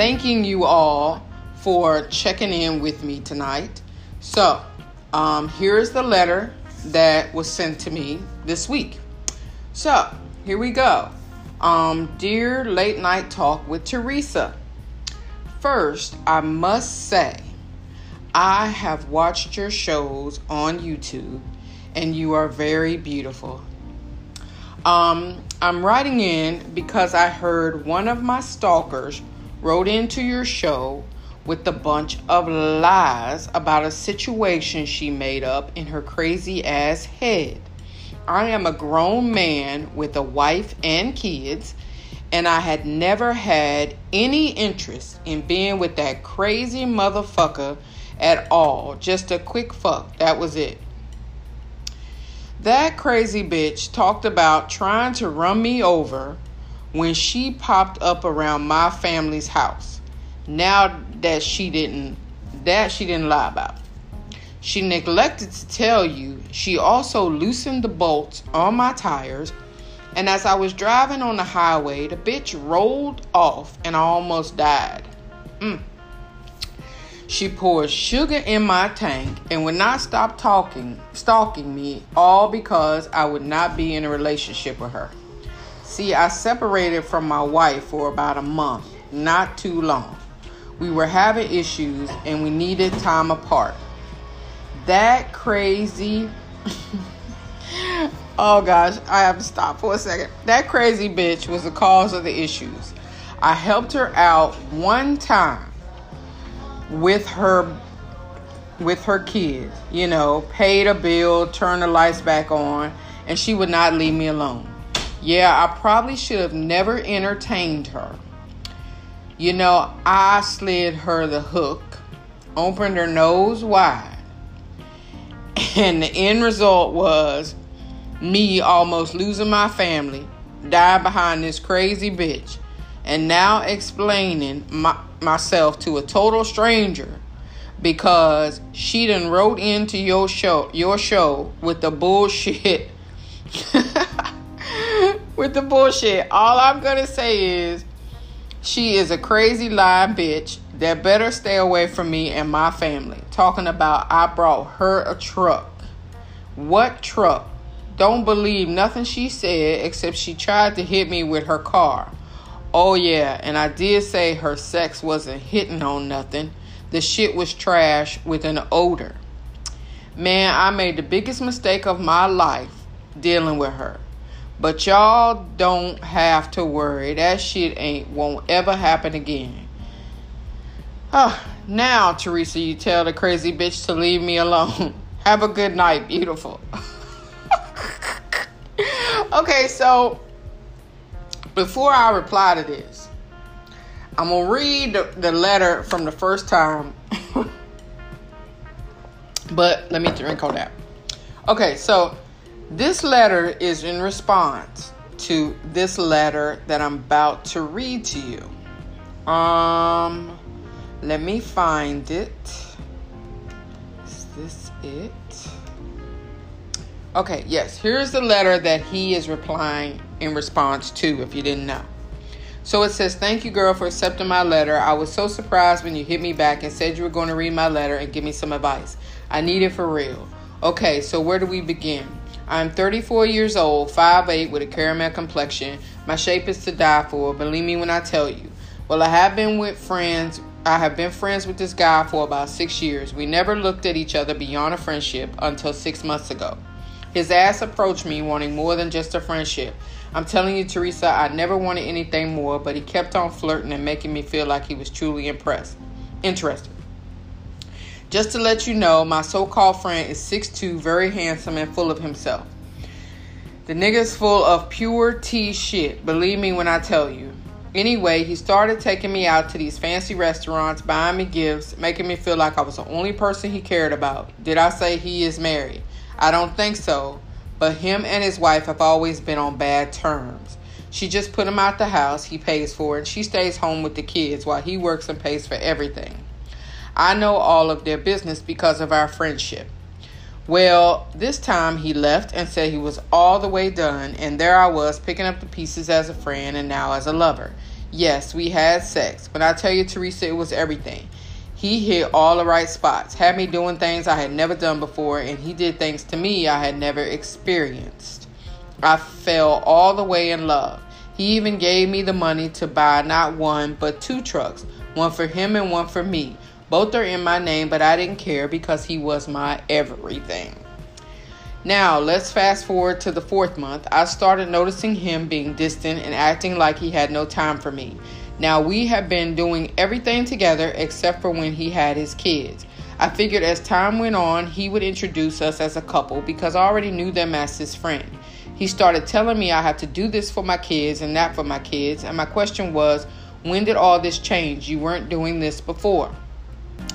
thanking you all for checking in with me tonight. So, um, here's the letter that was sent to me this week. So, here we go. Um, dear late night talk with Teresa. First, I must say, I have watched your shows on YouTube and you are very beautiful. Um, I'm writing in because I heard one of my stalkers wrote into your show with a bunch of lies about a situation she made up in her crazy ass head. I am a grown man with a wife and kids, and I had never had any interest in being with that crazy motherfucker at all. Just a quick fuck. That was it. That crazy bitch talked about trying to run me over when she popped up around my family's house. Now that she didn't that she didn't lie about. She neglected to tell you she also loosened the bolts on my tires and as I was driving on the highway, the bitch rolled off and I almost died. Mm. She poured sugar in my tank and would not stop talking, stalking me, all because I would not be in a relationship with her. See, I separated from my wife for about a month, not too long. We were having issues and we needed time apart. That crazy. oh gosh, I have to stop for a second. That crazy bitch was the cause of the issues. I helped her out one time with her with her kids, you know, paid a bill, turned the lights back on, and she would not leave me alone. Yeah, I probably should have never entertained her. You know, I slid her the hook, opened her nose wide, and the end result was me almost losing my family, dying behind this crazy bitch, and now explaining my myself to a total stranger because she done wrote into your show your show with the bullshit with the bullshit all i'm gonna say is she is a crazy lying bitch that better stay away from me and my family talking about i brought her a truck what truck don't believe nothing she said except she tried to hit me with her car Oh, yeah, and I did say her sex wasn't hitting on nothing. The shit was trash with an odor. Man, I made the biggest mistake of my life dealing with her. But y'all don't have to worry. That shit ain't won't ever happen again. Oh, now, Teresa, you tell the crazy bitch to leave me alone. Have a good night, beautiful. okay, so before I reply to this, I'm to read the, the letter from the first time. but let me drink on that. Okay, so this letter is in response to this letter that I'm about to read to you. Um, let me find it. Is this it? Okay, yes, here's the letter that he is replying in response to, if you didn't know. So it says, Thank you, girl, for accepting my letter. I was so surprised when you hit me back and said you were going to read my letter and give me some advice. I need it for real. Okay, so where do we begin? I'm 34 years old, 5'8 with a caramel complexion. My shape is to die for, believe me when I tell you. Well, I have been with friends. I have been friends with this guy for about six years. We never looked at each other beyond a friendship until six months ago. His ass approached me wanting more than just a friendship. I'm telling you, Teresa, I never wanted anything more, but he kept on flirting and making me feel like he was truly impressed, interested. Just to let you know, my so called friend is 6'2, very handsome, and full of himself. The nigga's full of pure tea shit, believe me when I tell you. Anyway, he started taking me out to these fancy restaurants, buying me gifts, making me feel like I was the only person he cared about. Did I say he is married? I don't think so, but him and his wife have always been on bad terms. She just put him out the house, he pays for it, and she stays home with the kids while he works and pays for everything. I know all of their business because of our friendship. Well, this time he left and said he was all the way done, and there I was picking up the pieces as a friend and now as a lover. Yes, we had sex. When I tell you, Teresa, it was everything. He hit all the right spots, had me doing things I had never done before, and he did things to me I had never experienced. I fell all the way in love. He even gave me the money to buy not one, but two trucks one for him and one for me. Both are in my name, but I didn't care because he was my everything. Now, let's fast forward to the fourth month. I started noticing him being distant and acting like he had no time for me. Now, we have been doing everything together except for when he had his kids. I figured as time went on, he would introduce us as a couple because I already knew them as his friend. He started telling me I have to do this for my kids and that for my kids, and my question was, when did all this change? You weren't doing this before.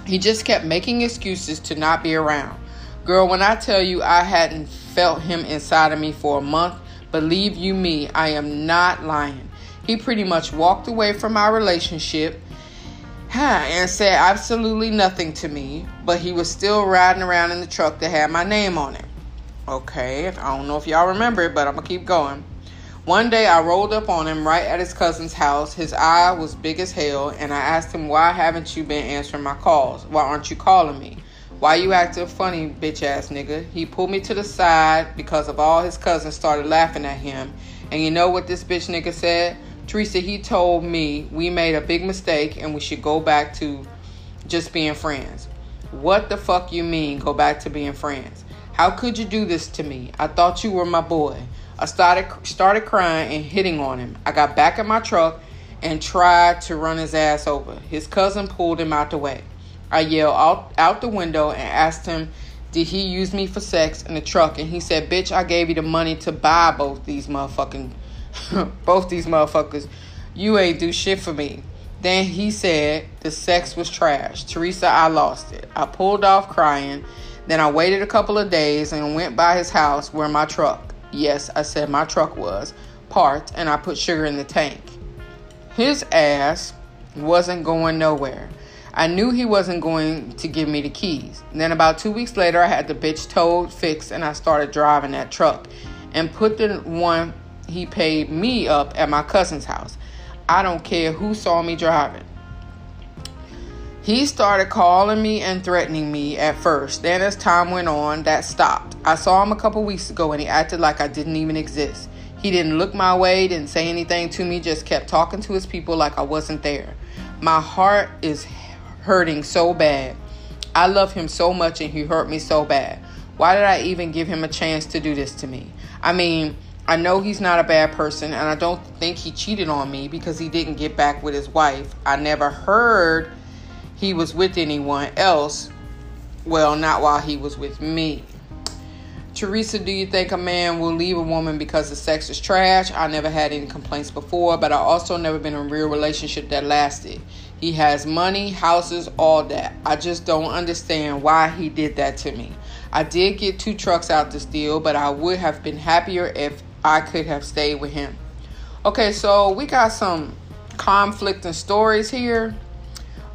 He just kept making excuses to not be around. Girl, when I tell you I hadn't felt him inside of me for a month, believe you me, I am not lying. He pretty much walked away from our relationship and said absolutely nothing to me, but he was still riding around in the truck that had my name on it. Okay, I don't know if y'all remember it, but I'm gonna keep going. One day I rolled up on him right at his cousin's house. His eye was big as hell, and I asked him, Why haven't you been answering my calls? Why aren't you calling me? Why you acting funny, bitch ass nigga? He pulled me to the side because of all his cousins started laughing at him. And you know what this bitch nigga said? Teresa, he told me we made a big mistake and we should go back to just being friends. What the fuck you mean go back to being friends? How could you do this to me? I thought you were my boy. I started started crying and hitting on him. I got back in my truck and tried to run his ass over. His cousin pulled him out the way. I yelled out, out the window and asked him, Did he use me for sex in the truck? And he said, Bitch, I gave you the money to buy both these motherfucking, both these motherfuckers. You ain't do shit for me. Then he said the sex was trash. Teresa, I lost it. I pulled off crying. Then I waited a couple of days and went by his house where my truck, yes, I said my truck was, parked, and I put sugar in the tank. His ass wasn't going nowhere. I knew he wasn't going to give me the keys. Then about two weeks later, I had the bitch towed, fixed, and I started driving that truck and put the one he paid me up at my cousin's house. I don't care who saw me driving. He started calling me and threatening me at first. Then, as time went on, that stopped. I saw him a couple weeks ago and he acted like I didn't even exist. He didn't look my way, didn't say anything to me, just kept talking to his people like I wasn't there. My heart is hurting so bad. I love him so much and he hurt me so bad. Why did I even give him a chance to do this to me? I mean, I know he's not a bad person and I don't think he cheated on me because he didn't get back with his wife. I never heard he was with anyone else. Well, not while he was with me. Teresa, do you think a man will leave a woman because the sex is trash? I never had any complaints before, but I also never been in a real relationship that lasted. He has money, houses, all that. I just don't understand why he did that to me. I did get two trucks out this deal, but I would have been happier if I could have stayed with him. Okay, so we got some conflicting stories here.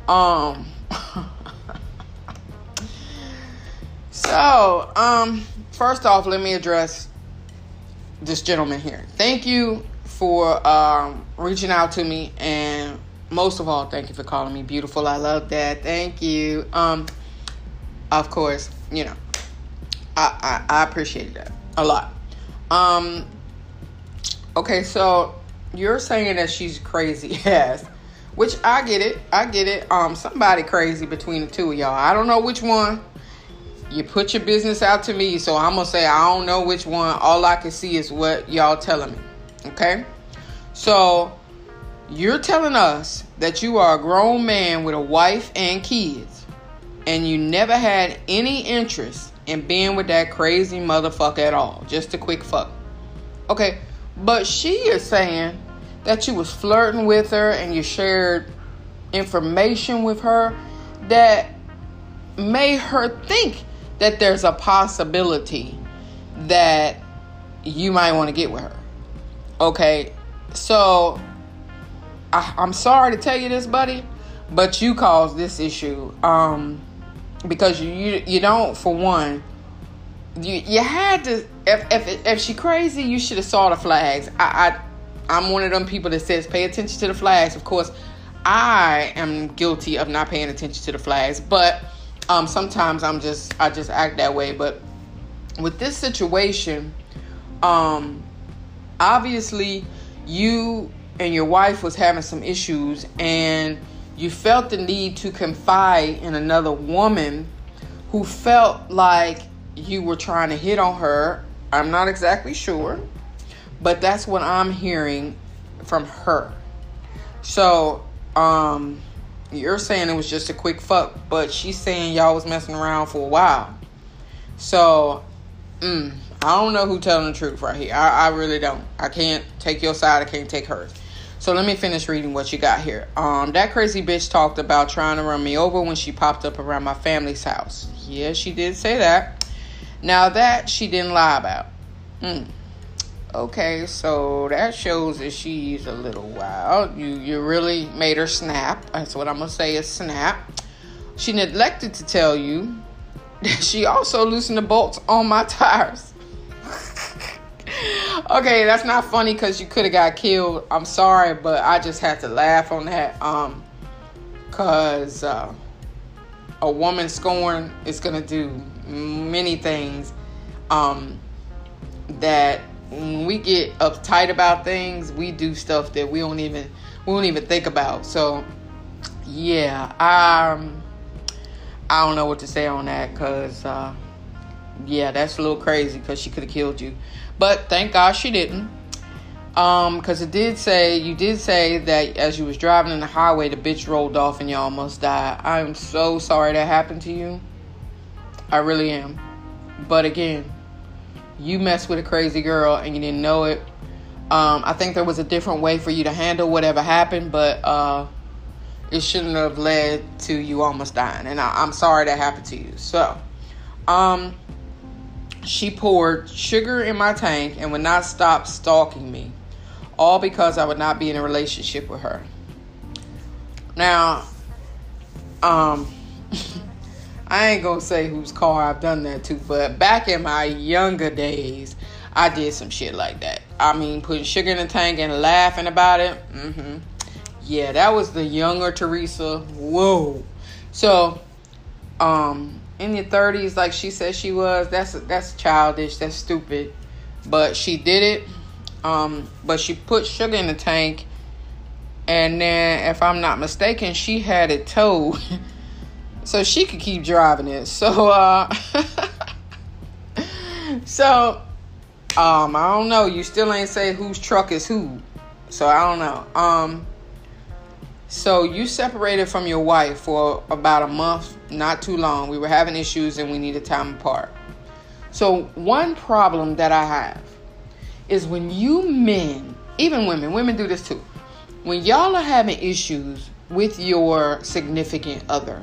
Um So, um first off, let me address this gentleman here. Thank you for um reaching out to me and most of all, thank you for calling me beautiful. I love that. Thank you. Um, of course, you know, I I, I appreciate that a lot. Um, okay, so you're saying that she's crazy, yes, which I get it. I get it. Um, somebody crazy between the two of y'all. I don't know which one. You put your business out to me, so I'm gonna say I don't know which one. All I can see is what y'all telling me. Okay, so you're telling us that you are a grown man with a wife and kids, and you never had any interest in being with that crazy motherfucker at all. Just a quick fuck. Okay, but she is saying that you was flirting with her and you shared information with her that made her think that there's a possibility that you might want to get with her. Okay, so I, am sorry to tell you this, buddy, but you caused this issue. Um, because you, you don't for one you you had to if if if she crazy you should have saw the flags I, I I'm one of them people that says pay attention to the flags. Of course, I am guilty of not paying attention to the flags, but um, sometimes I'm just I just act that way. But with this situation, um, obviously you and your wife was having some issues, and you felt the need to confide in another woman who felt like you were trying to hit on her. I'm not exactly sure, but that's what I'm hearing from her. So um, you're saying it was just a quick fuck, but she's saying y'all was messing around for a while. So, mm, I don't know who telling the truth right here. I, I really don't. I can't take your side. I can't take hers. So let me finish reading what you got here. Um, that crazy bitch talked about trying to run me over when she popped up around my family's house. Yeah, she did say that. Now that she didn't lie about. Mm. Okay, so that shows that she's a little wild. You you really made her snap. That's what I'm gonna say is snap. She neglected to tell you that she also loosened the bolts on my tires. okay, that's not funny because you could have got killed. I'm sorry, but I just had to laugh on that. Um, cause uh, a woman scorn is gonna do many things. Um, that when we get uptight about things, we do stuff that we don't even we don't even think about. So yeah, um, I don't know what to say on that because uh, yeah, that's a little crazy because she could have killed you, but thank God she didn't. Um, because it did say you did say that as you was driving in the highway, the bitch rolled off and you almost died. I'm so sorry that happened to you. I really am. But again, you messed with a crazy girl and you didn't know it. Um, I think there was a different way for you to handle whatever happened, but uh, it shouldn't have led to you almost dying. And I, am sorry that happened to you. So, um, she poured sugar in my tank and would not stop stalking me, all because I would not be in a relationship with her. Now, um, I ain't gonna say whose car I've done that to, but back in my younger days, I did some shit like that. I mean, putting sugar in the tank and laughing about it. Mm-hmm. Yeah, that was the younger Teresa. Whoa. So, um, in your thirties, like she said she was, that's that's childish. That's stupid. But she did it. Um, but she put sugar in the tank, and then, if I'm not mistaken, she had it towed. so she could keep driving it. So uh so um I don't know, you still ain't say whose truck is who. So I don't know. Um so you separated from your wife for about a month, not too long. We were having issues and we needed time apart. So one problem that I have is when you men, even women, women do this too. When y'all are having issues with your significant other,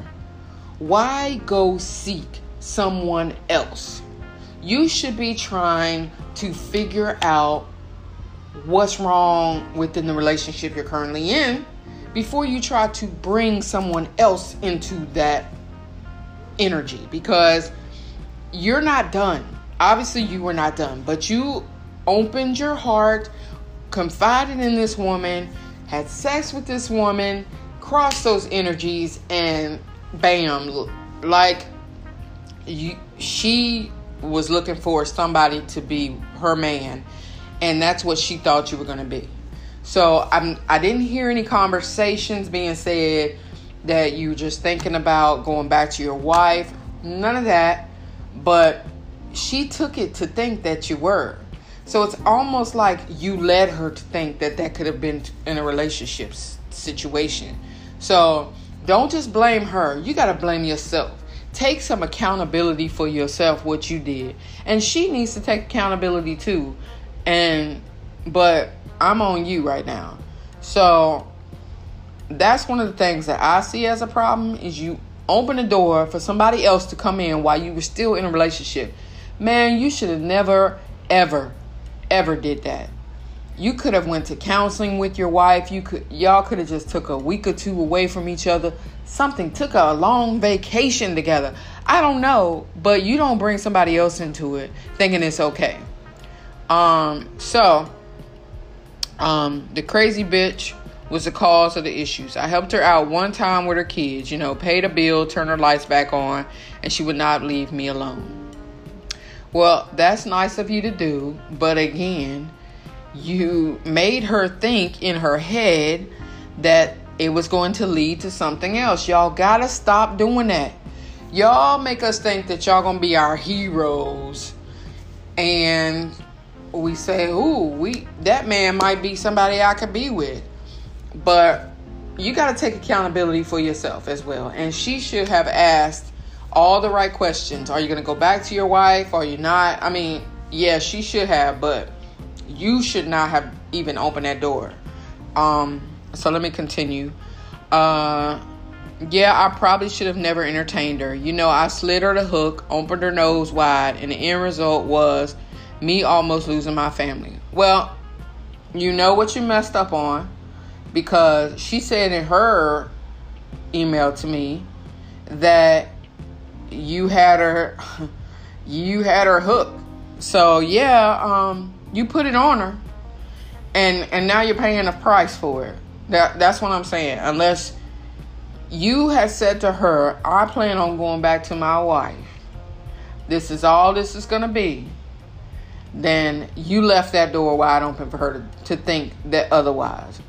why go seek someone else? You should be trying to figure out what's wrong within the relationship you're currently in before you try to bring someone else into that energy because you're not done. Obviously, you were not done, but you opened your heart, confided in this woman, had sex with this woman, crossed those energies, and bam, like you, she was looking for somebody to be her man, and that's what she thought you were going to be. So I'm, I didn't hear any conversations being said that you were just thinking about going back to your wife. None of that. But she took it to think that you were. So it's almost like you led her to think that that could have been in a relationship situation. So don't just blame her. You got to blame yourself. Take some accountability for yourself what you did. And she needs to take accountability too. And but I'm on you right now. So that's one of the things that I see as a problem is you open the door for somebody else to come in while you were still in a relationship. Man, you should have never ever ever did that you could have went to counseling with your wife you could y'all could have just took a week or two away from each other something took a long vacation together i don't know but you don't bring somebody else into it thinking it's okay um so Um, the crazy bitch was the cause of the issues. I helped her out one time with her kids, you know, paid a bill, turned her lights back on, and she would not leave me alone. Well, that's nice of you to do, but again, you made her think in her head that it was going to lead to something else. Y'all gotta stop doing that. Y'all make us think that y'all gonna be our heroes, and we say, "Ooh, we that man might be somebody I could be with," but you got to take accountability for yourself as well. And she should have asked all the right questions. Are you to go back to your wife? Are you not? I mean, yeah, she should have, but you should not have even opened that door. Um, so let me continue. Uh, yeah, I probably should have never entertained her. You know, I slid her the hook, opened her nose wide, and the end result was me almost losing my family. Well, you know what you messed up on because she said in her email to me that you had her you had her hooked. So yeah, um, you put it on her, and and now you're paying a price for it. That that's what I'm saying. Unless you had said to her, I plan on going back to my wife. This is all this is gonna be. Then you left that door wide open for her to, to think that otherwise.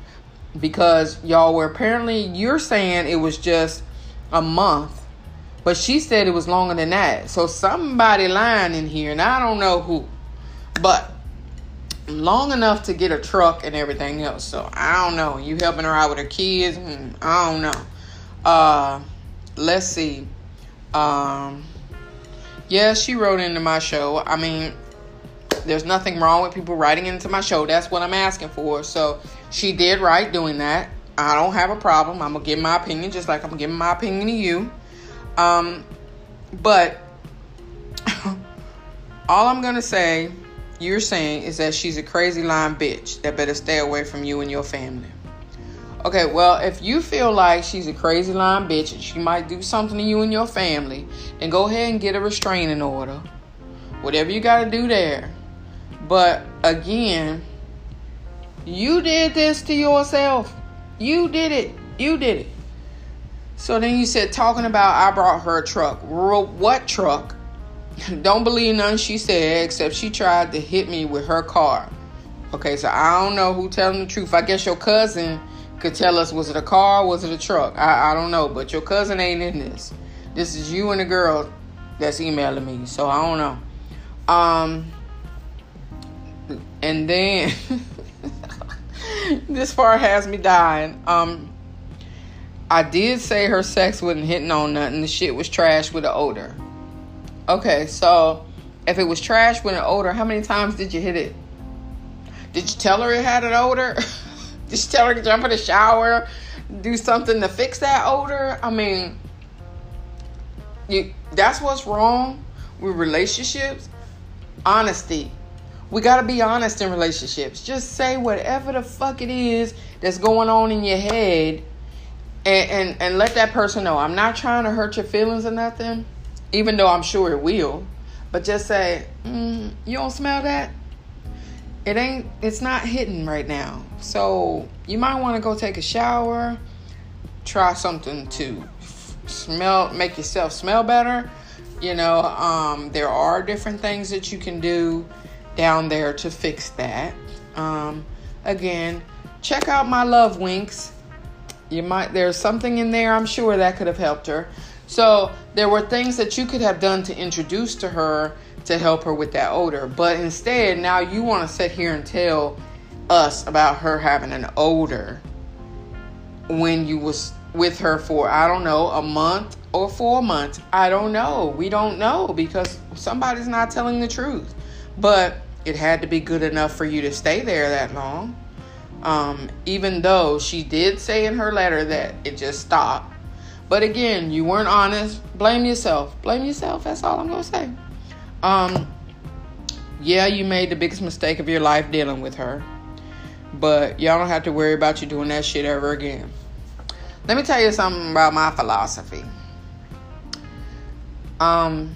Because y'all were apparently you're saying it was just a month, but she said it was longer than that. So somebody lying in here, and I don't know who. But long enough to get a truck and everything else. So I don't know. You helping her out with her kids? Hmm, I don't know. Uh, let's see. Um, yeah, she wrote into my show. I mean, there's nothing wrong with people writing into my show. That's what I'm asking for. So she did right doing that. I don't have a problem. I'm gonna give my opinion just like I'm giving my opinion to you. Um, but all I'm gonna say you're saying is that she's a crazy lying bitch that better stay away from you and your family. Okay, well, if you feel like she's a crazy lying bitch and she might do something to you and your family, then go ahead and get a restraining order. Whatever you got to do there. But again, you did this to yourself. You did it. You did it. So then you said, talking about I brought her a truck. What truck? Don't believe none she said, except she tried to hit me with her car. Okay, so I don't know who telling the truth. I guess your cousin could tell us was it a car was it a truck? I, I don't know but your cousin ain't in this. This is you and the girl that's emailing me so i don't know. Um and then this part has me dying. Um i did say her sex wasn't hitting on nothing. The shit was trash with the odor okay so if it was trash with an odor how many times did you hit it did you tell her it had an odor Just tell her to jump in the shower, do something to fix that odor. I mean, you that's what's wrong with relationships. Honesty. We gotta be honest in relationships. Just say whatever the fuck it is that's going on in your head and, and, and let that person know. I'm not trying to hurt your feelings or nothing, even though I'm sure it will. But just say, mm, you don't smell that? it ain't it's not hitting right now so you might want to go take a shower try something to smell make yourself smell better you know um, there are different things that you can do down there to fix that um, again check out my love winks you might there's something in there i'm sure that could have helped her so there were things that you could have done to introduce to her to help her with that odor. But instead, now you want to sit here and tell us about her having an odor when you was with her for I don't know a month or four months. I don't know. We don't know because somebody's not telling the truth. But it had to be good enough for you to stay there that long. Um, even though she did say in her letter that it just stopped. But again, you weren't honest. Blame yourself. Blame yourself. That's all I'm going to say. Um, yeah, you made the biggest mistake of your life dealing with her, but y'all don't have to worry about you doing that shit ever again. Let me tell you something about my philosophy. Um,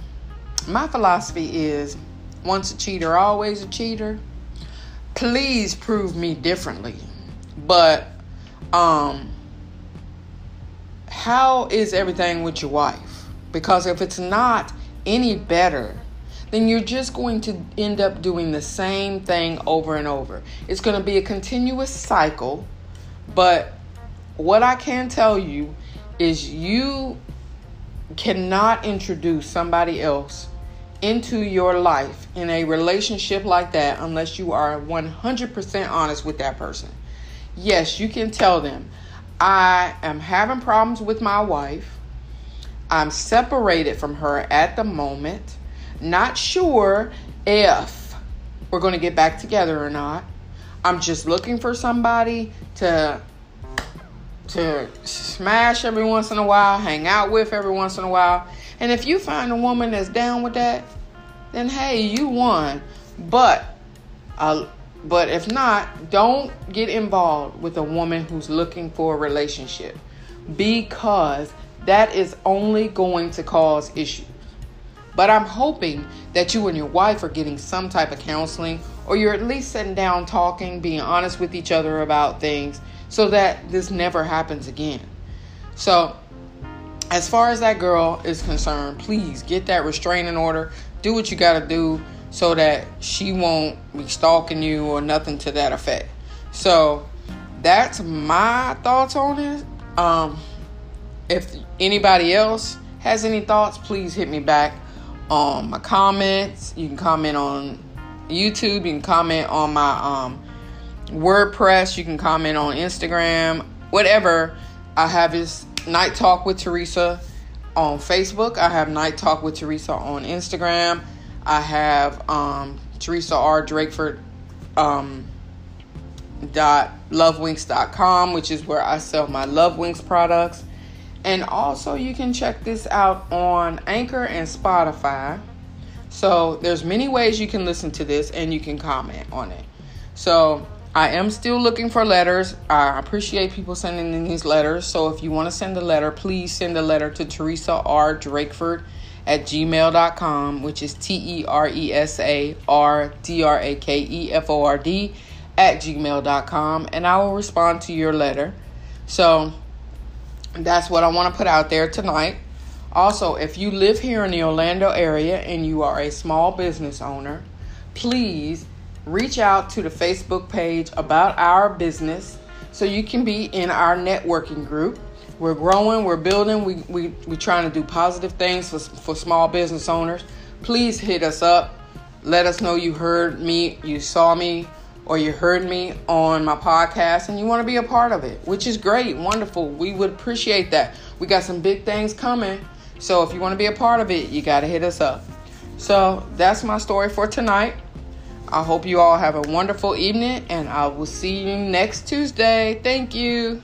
my philosophy is once a cheater, always a cheater. please prove me differently. But um how is everything with your wife? Because if it's not any better, then you're just going to end up doing the same thing over and over. It's going to be a continuous cycle, but what I can tell you is you cannot introduce somebody else into your life in a relationship like that unless you are 100% honest with that person. Yes, you can tell them, I am having problems with my wife. I'm separated from her at the moment. Not sure if we're going to get back together or not. I'm just looking for somebody to to smash every once in a while, hang out with every once in a while. And if you find a woman that's down with that, then hey, you won. But uh, but if not, don't get involved with a woman who's looking for a relationship because that is only going to cause issues. But I'm hoping that you and your wife are getting some type of counseling or you're at least sitting down talking, being honest with each other about things so that this never happens again. So, as far as that girl is concerned, please get that restraining order. Do what you got to do so that she won't be stalking you or nothing to that effect. So, that's my thoughts on it. Um, if anybody else has any thoughts, please hit me back on my comments. You can comment on YouTube. You can comment on my um, WordPress. You can comment on Instagram. Whatever. I have this Night Talk with Teresa on Facebook. I have Night Talk with Teresa on Instagram. I have um, Teresa R. Drakeford um, dot lovewinks.com, which is where I sell my Love Winks products. And also you can check this out on Anchor and Spotify. So there's many ways you can listen to this and you can comment on it. So I am still looking for letters. I appreciate people sending in these letters. So if you want to send a letter, please send a letter to Teresa R. Drakeford at gmail.com, which is T E R E S A R D R A K E F O R D at gmail.com, and I will respond to your letter. So that's what I want to put out there tonight. Also, if you live here in the Orlando area and you are a small business owner, please reach out to the Facebook page about our business so you can be in our networking group. We're growing, we're building, we, we, we're trying to do positive things for, for small business owners. Please hit us up. Let us know you heard me, you saw me, or you heard me on my podcast and you want to be a part of it, which is great, wonderful. We would appreciate that. We got some big things coming. So if you want to be a part of it, you got to hit us up. So that's my story for tonight. I hope you all have a wonderful evening, and I will see you next Tuesday. Thank you.